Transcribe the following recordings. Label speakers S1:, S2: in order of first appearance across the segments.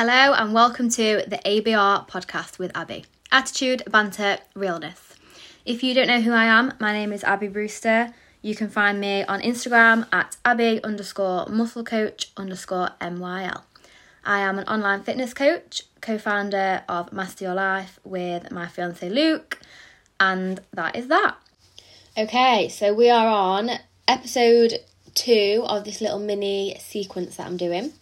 S1: Hello and welcome to the ABR podcast with Abby. Attitude, banter, realness. If you don't know who I am, my name is Abby Brewster. You can find me on Instagram at Abby underscore muscle coach underscore MYL. I am an online fitness coach, co founder of Master Your Life with my fiance Luke, and that is that. Okay, so we are on episode two of this little mini sequence that I'm doing.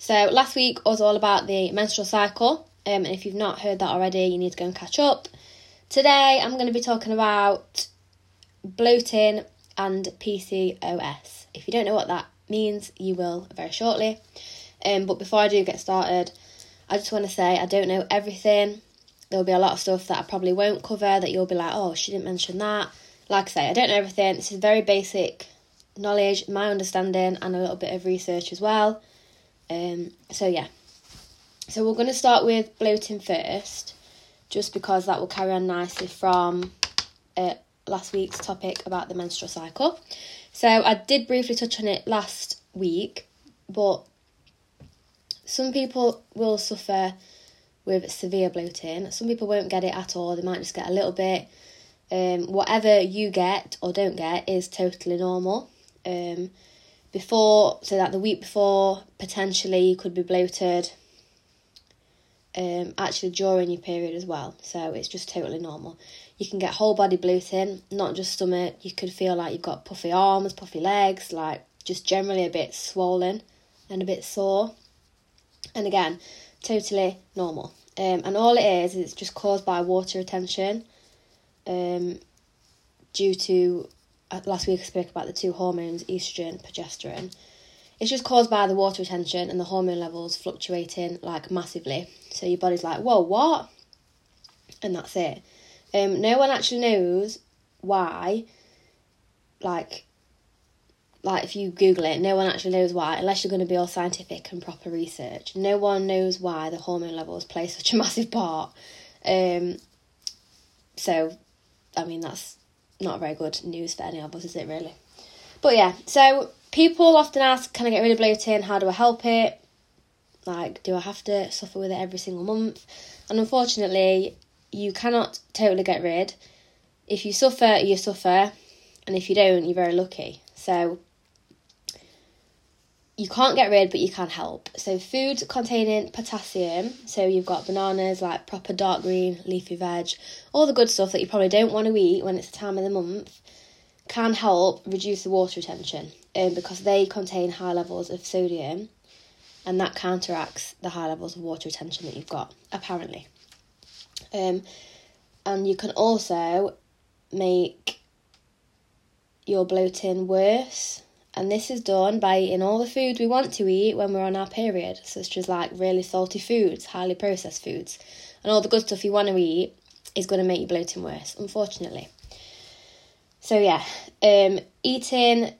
S1: So last week was all about the menstrual cycle. Um, and if you've not heard that already, you need to go and catch up. Today I'm going to be talking about bloating and PCOS. If you don't know what that means, you will very shortly. Um, but before I do get started, I just want to say I don't know everything. There'll be a lot of stuff that I probably won't cover that you'll be like, oh, she didn't mention that. Like I say, I don't know everything. This is very basic knowledge, my understanding, and a little bit of research as well. Um, so yeah, so we're going to start with bloating first, just because that will carry on nicely from uh, last week's topic about the menstrual cycle. So I did briefly touch on it last week, but some people will suffer with severe bloating. Some people won't get it at all. They might just get a little bit. Um, whatever you get or don't get is totally normal. Um, before, so that the week before, potentially you could be bloated. Um, actually during your period as well, so it's just totally normal. You can get whole body bloating, not just stomach. You could feel like you've got puffy arms, puffy legs, like just generally a bit swollen and a bit sore. And again, totally normal. Um, and all it is, is it's just caused by water retention um, due to last week I spoke about the two hormones, estrogen, progesterone. It's just caused by the water retention and the hormone levels fluctuating like massively. So your body's like, whoa, what? And that's it. Um, no one actually knows why. Like, like if you Google it, no one actually knows why, unless you're going to be all scientific and proper research. No one knows why the hormone levels play such a massive part. Um, so, I mean, that's not very good news for any of us, is it really? But yeah, so people often ask, can I get rid of bloating? How do I help it? Like, do I have to suffer with it every single month? And unfortunately, you cannot totally get rid. If you suffer, you suffer, and if you don't, you're very lucky. So, you can't get rid, but you can help. So, foods containing potassium, so you've got bananas, like proper dark green, leafy veg, all the good stuff that you probably don't want to eat when it's the time of the month, can help reduce the water retention um, because they contain high levels of sodium and that counteracts the high levels of water retention that you've got, apparently. Um, and you can also make your bloating worse and this is done by eating all the food we want to eat when we're on our period, such as like really salty foods, highly processed foods, and all the good stuff you want to eat is going to make you bloating worse, unfortunately. So yeah, um, eating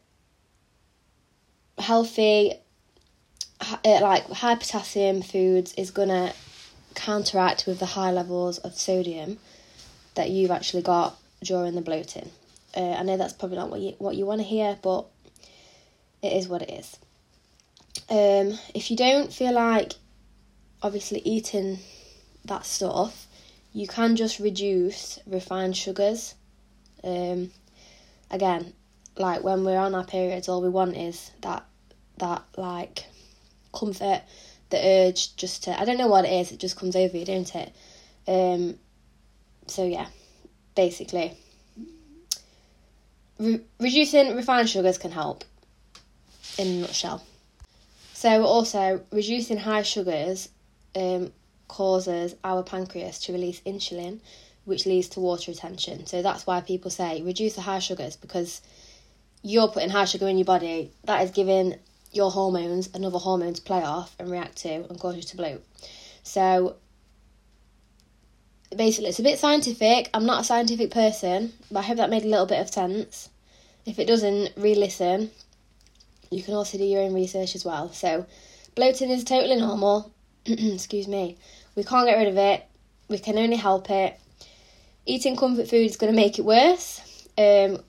S1: healthy, uh, like high potassium foods is going to counteract with the high levels of sodium that you've actually got during the bloating. Uh, I know that's probably not what you what you want to hear, but it is what it is. Um, if you don't feel like obviously eating that stuff, you can just reduce refined sugars. Um, again, like when we're on our periods, all we want is that that like comfort, the urge just to I don't know what it is. It just comes over you, don't it? Um, so yeah, basically, re- reducing refined sugars can help in a nutshell. So, also, reducing high sugars um, causes our pancreas to release insulin, which leads to water retention. So, that's why people say reduce the high sugars because you're putting high sugar in your body, that is giving your hormones another hormone to play off and react to and cause you to bloat. So, basically, it's a bit scientific. I'm not a scientific person, but I hope that made a little bit of sense. If it doesn't, re listen you can also do your own research as well. So, bloating is totally normal. Excuse me. We can't get rid of it. We can only help it. Eating comfort food is going to make it worse. Um,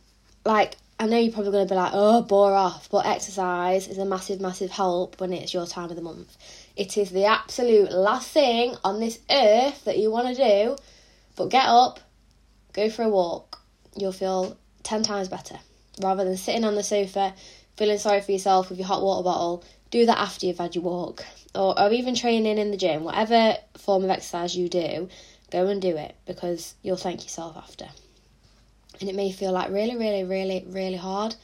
S1: like I know you're probably going to be like, oh, bore off, but exercise is a massive, massive help when it's your time of the month.
S2: It is the absolute last thing on this earth that you want to do. But get up, go for a walk. You'll feel 10 times better. Rather than sitting on the sofa, feeling sorry for yourself with your hot water bottle, do that after you've had your walk. Or, or even training in the gym, whatever form of exercise you do, go and do it because you'll thank yourself after. And it may feel like really, really, really, really hard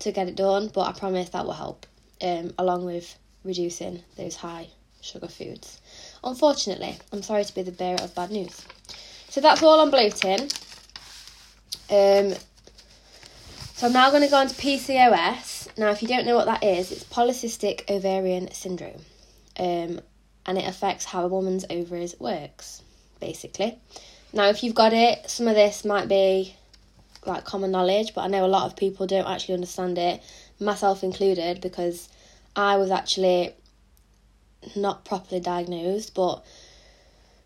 S2: to get it done, but I promise that will help, um, along with reducing those high sugar foods. Unfortunately, I'm sorry to be the bearer of bad news. So that's all on bloating. Um, so I'm now going to go on to PCOS. Now, if you don't know what that is, it's polycystic ovarian syndrome, um, and it affects how a woman's ovaries works, basically. Now, if you've got it, some of this might be like common knowledge, but I know a lot of people don't actually understand it, myself included, because I was actually not properly diagnosed, but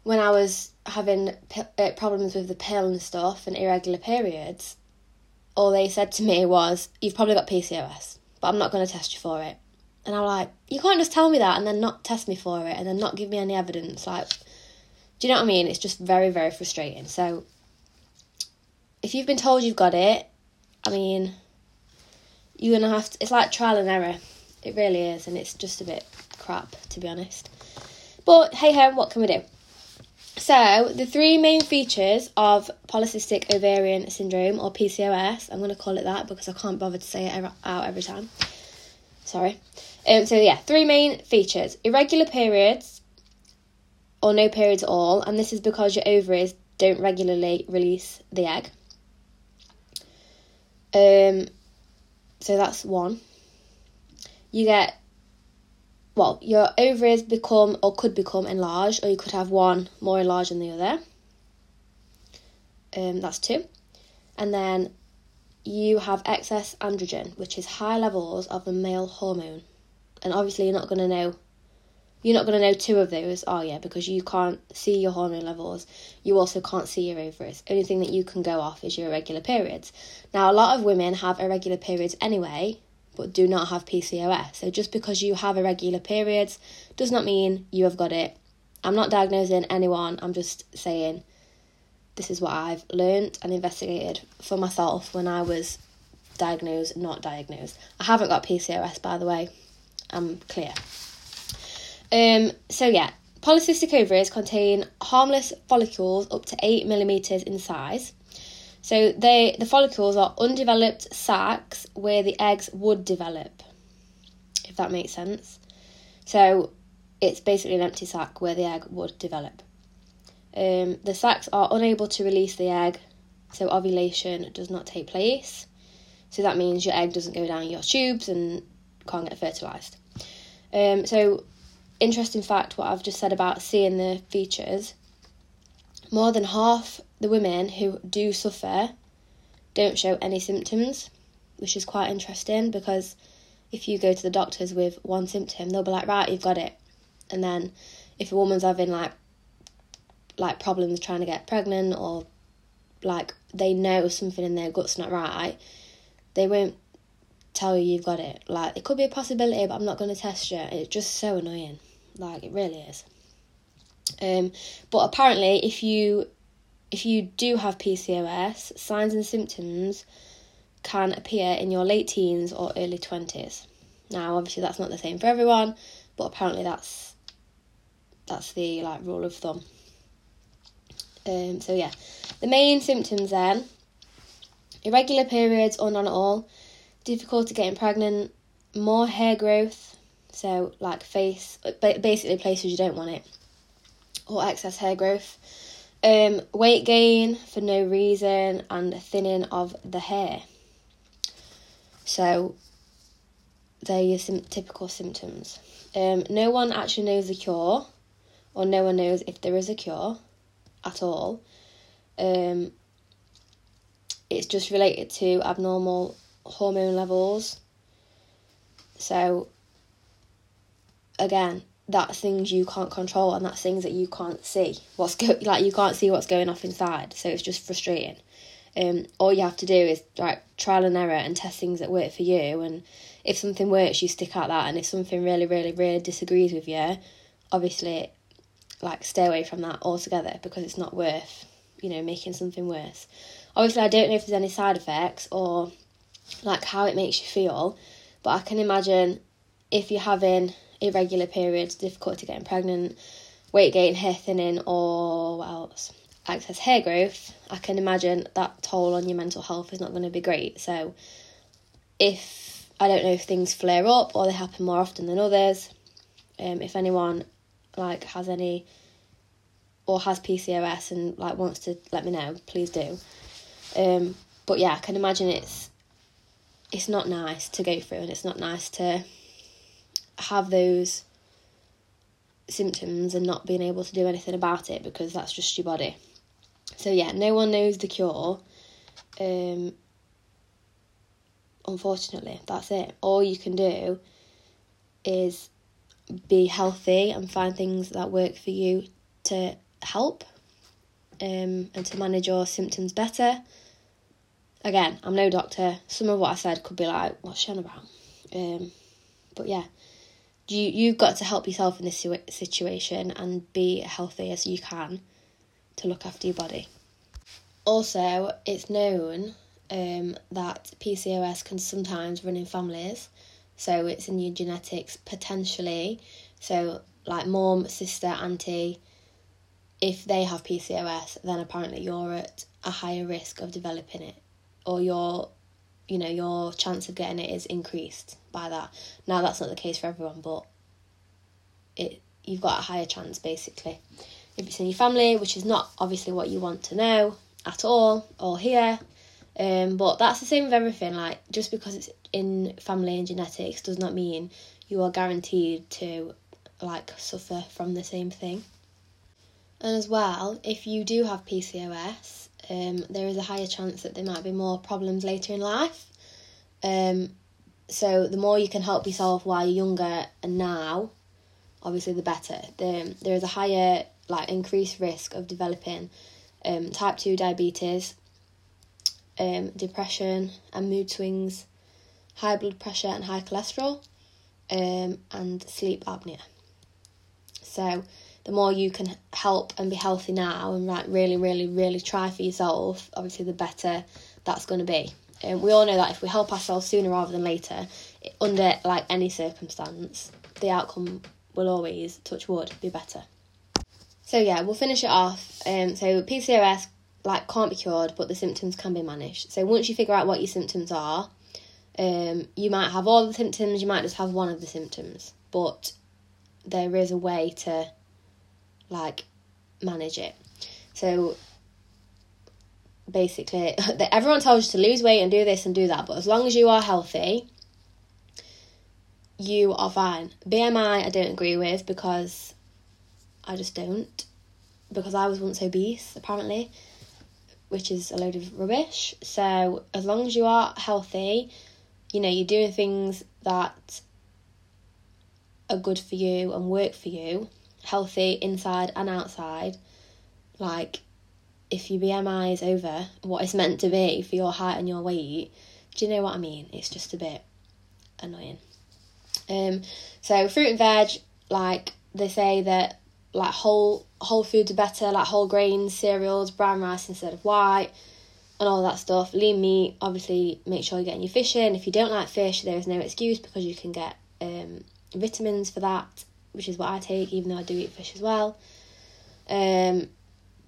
S2: when I was having p- uh, problems with the pill and stuff and irregular periods, all they said to me was, You've probably got PCOS, but I'm not going to test you for it. And I'm like, You can't just tell me that and then not test me for it and then not give me any evidence. Like, do you know what I mean? It's just very, very frustrating. So, if you've been told you've got it, I mean, you're going to have to, it's like trial and error. It really is, and it's just a bit crap, to be honest. But hey ho, what can we do? So, the three main features of polycystic ovarian syndrome, or PCOS, I'm going to call it that because I can't bother to say it out every time. Sorry. Um, so, yeah, three main features irregular periods, or no periods at all, and this is because your ovaries don't regularly release the egg. Um, so that's one. You get, well, your ovaries become or could become enlarged, or you could have one more enlarged than the other. Um, that's two. And then you have excess androgen, which is high levels of the male hormone. And obviously, you're not going to know you're not going to know two of those, are you? Because you can't see your hormone levels. You also can't see your ovaries. Only thing that you can go off is your irregular periods. Now, a lot of women have irregular periods anyway, but do not have PCOS. So just because you have irregular periods does not mean you have got it. I'm not diagnosing anyone. I'm just saying this is what I've learned and investigated for myself when I was diagnosed, not diagnosed. I haven't got PCOS, by the way. I'm clear. Um, so yeah, polycystic ovaries contain harmless follicles up to eight millimeters in size. So they the follicles are undeveloped sacs where the eggs would develop, if that makes sense. So it's basically an empty sac where the egg would develop. Um, the sacs are unable to release the egg, so ovulation does not take place. So that means your egg doesn't go down your tubes and can't get fertilized. Um, so interesting fact what I've just said about seeing the features. More than half the women who do suffer don't show any symptoms, which is quite interesting because if you go to the doctors with one symptom, they'll be like, right, you've got it. And then if a woman's having like like problems trying to get pregnant or like they know something in their gut's not right, they won't tell you you've got it. Like, it could be a possibility, but I'm not going to test you. It's just so annoying. Like, it really is. Um, but apparently, if you if you do have PCOS, signs and symptoms can appear in your late teens or early twenties. Now, obviously, that's not the same for everyone, but apparently, that's that's the like rule of thumb. Um, so yeah, the main symptoms then: irregular periods or none at all, difficulty getting pregnant, more hair growth, so like face, basically places you don't want it, or excess hair growth, um, weight gain for no reason, and thinning of the hair. So they're your sim- typical symptoms. Um, no one actually knows the cure, or no one knows if there is a cure at all. Um, it's just related to abnormal hormone levels. So, again, that's things you can't control and that's things that you can't see. What's go like you can't see what's going off inside, so it's just frustrating. Um, all you have to do is like trial and error and test things that work for you. And if something works, you stick at that, and if something really, really, really disagrees with you, obviously, like stay away from that altogether because it's not worth, you know, making something worse. Obviously, I don't know if there's any side effects or like how it makes you feel, but I can imagine if you're having irregular periods, difficulty getting pregnant, weight gain, hair thinning, or what else? Excess hair growth, I can imagine that toll on your mental health is not going to be great. So, if I don't know if things flare up or they happen more often than others, um, if anyone like has any or has PCOS and like wants to let me know, please do. Um, but yeah, I can imagine it's it's not nice to go through and it's not nice to have those symptoms and not being able to do anything about it because that's just your body. So yeah, no one knows the cure. Um unfortunately, that's it. All you can do is be healthy and find things that work for you to help um, and to manage your symptoms better. Again, I'm no doctor. Some of what I said could be like, what's she on about? Um, but yeah, you you've got to help yourself in this situation and be healthy as you can to look after your body. Also, it's known um, that PCOS can sometimes run in families, so it's in your genetics potentially. So, like mom, sister, auntie, if they have PCOS, then apparently you're at a higher risk of developing it, or your, you know, your chance of getting it is increased by that. Now that's not the case for everyone, but it you've got a higher chance basically. If it's in your family, which is not obviously what you want to know at all or here, um, but that's the same with everything. Like just because it's in family and genetics does not mean you are guaranteed to like suffer from the same thing. And as well, if you do have PCOS, um, there is a higher chance that there might be more problems later in life. Um, so the more you can help yourself while you're younger and now, obviously the better. The, there is a higher, like, increased risk of developing um, type 2 diabetes, um, depression and mood swings, high blood pressure and high cholesterol, um, and sleep apnea. So the more you can help and be healthy now and like really, really, really try for yourself, obviously the better that's going to be. And um, we all know that if we help ourselves sooner rather than later, under like any circumstance, the outcome will always, touch wood, be better. So yeah, we'll finish it off. Um, so PCOS like can't be cured, but the symptoms can be managed. So once you figure out what your symptoms are, um, you might have all the symptoms, you might just have one of the symptoms, but there is a way to like manage it. So basically, everyone tells you to lose weight and do this and do that, but as long as you are healthy, you are fine. BMI, I don't agree with because I just don't. Because I was once obese, apparently, which is a load of rubbish. So, as long as you are healthy, you know, you're doing things that are good for you and work for you, healthy inside and outside, like if your BMI is over what it's meant to be for your height and your weight, do you know what I mean? It's just a bit annoying. Um, so fruit and veg, like they say that like whole whole foods are better, like whole grains, cereals, brown rice instead of white, and all that stuff. Lean meat, obviously, make sure you're getting your fish in. If you don't like fish, there is no excuse because you can get um, vitamins for that, which is what I take, even though I do eat fish as well. Um,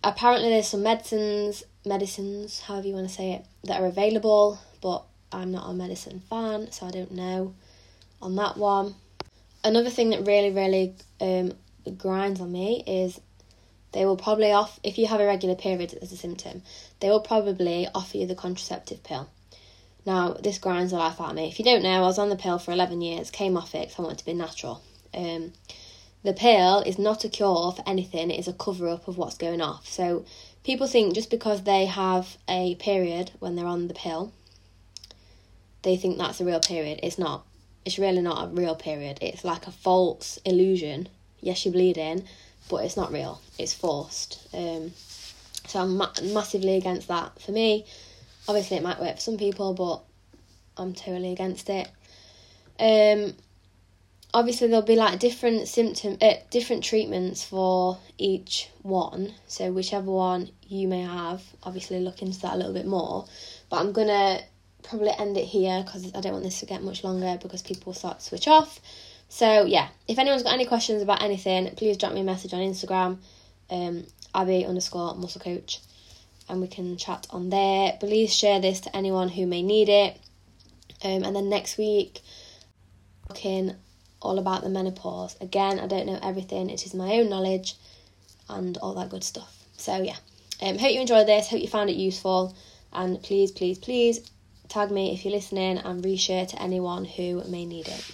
S2: apparently, there's some medicines, medicines, however you want to say it, that are available, but I'm not a medicine fan, so I don't know on that one. Another thing that really, really um, grinds on me is they will probably off if you have irregular periods as a symptom, they will probably offer you the contraceptive pill. Now, this grinds the life out of me. If you don't know, I was on the pill for 11 years, came off it because I wanted to be natural. Um, the pill is not a cure for anything, it is a cover up of what's going off. So, people think just because they have a period when they're on the pill, they think that's a real period. It's not it's really not a real period. It's like a false illusion. Yes, you're bleeding, but it's not real. It's forced. Um, so I'm ma- massively against that. For me, obviously it might work for some people, but I'm totally against it. Um, obviously there'll be like different symptom, uh, different treatments for each one. So whichever one you may have, obviously look into that a little bit more. But I'm gonna probably end it here because I don't want this to get much longer because people start to switch off. So yeah, if anyone's got any questions about anything, please drop me a message on Instagram, um, Abby underscore muscle coach, and we can chat on there. Please share this to anyone who may need it. Um, and then next week, talking all about the menopause. Again, I don't know everything. It is my own knowledge, and all that good stuff. So yeah, um, hope you enjoyed this. Hope you found it useful, and please, please, please tag me if you're listening and reshare to anyone who may need it.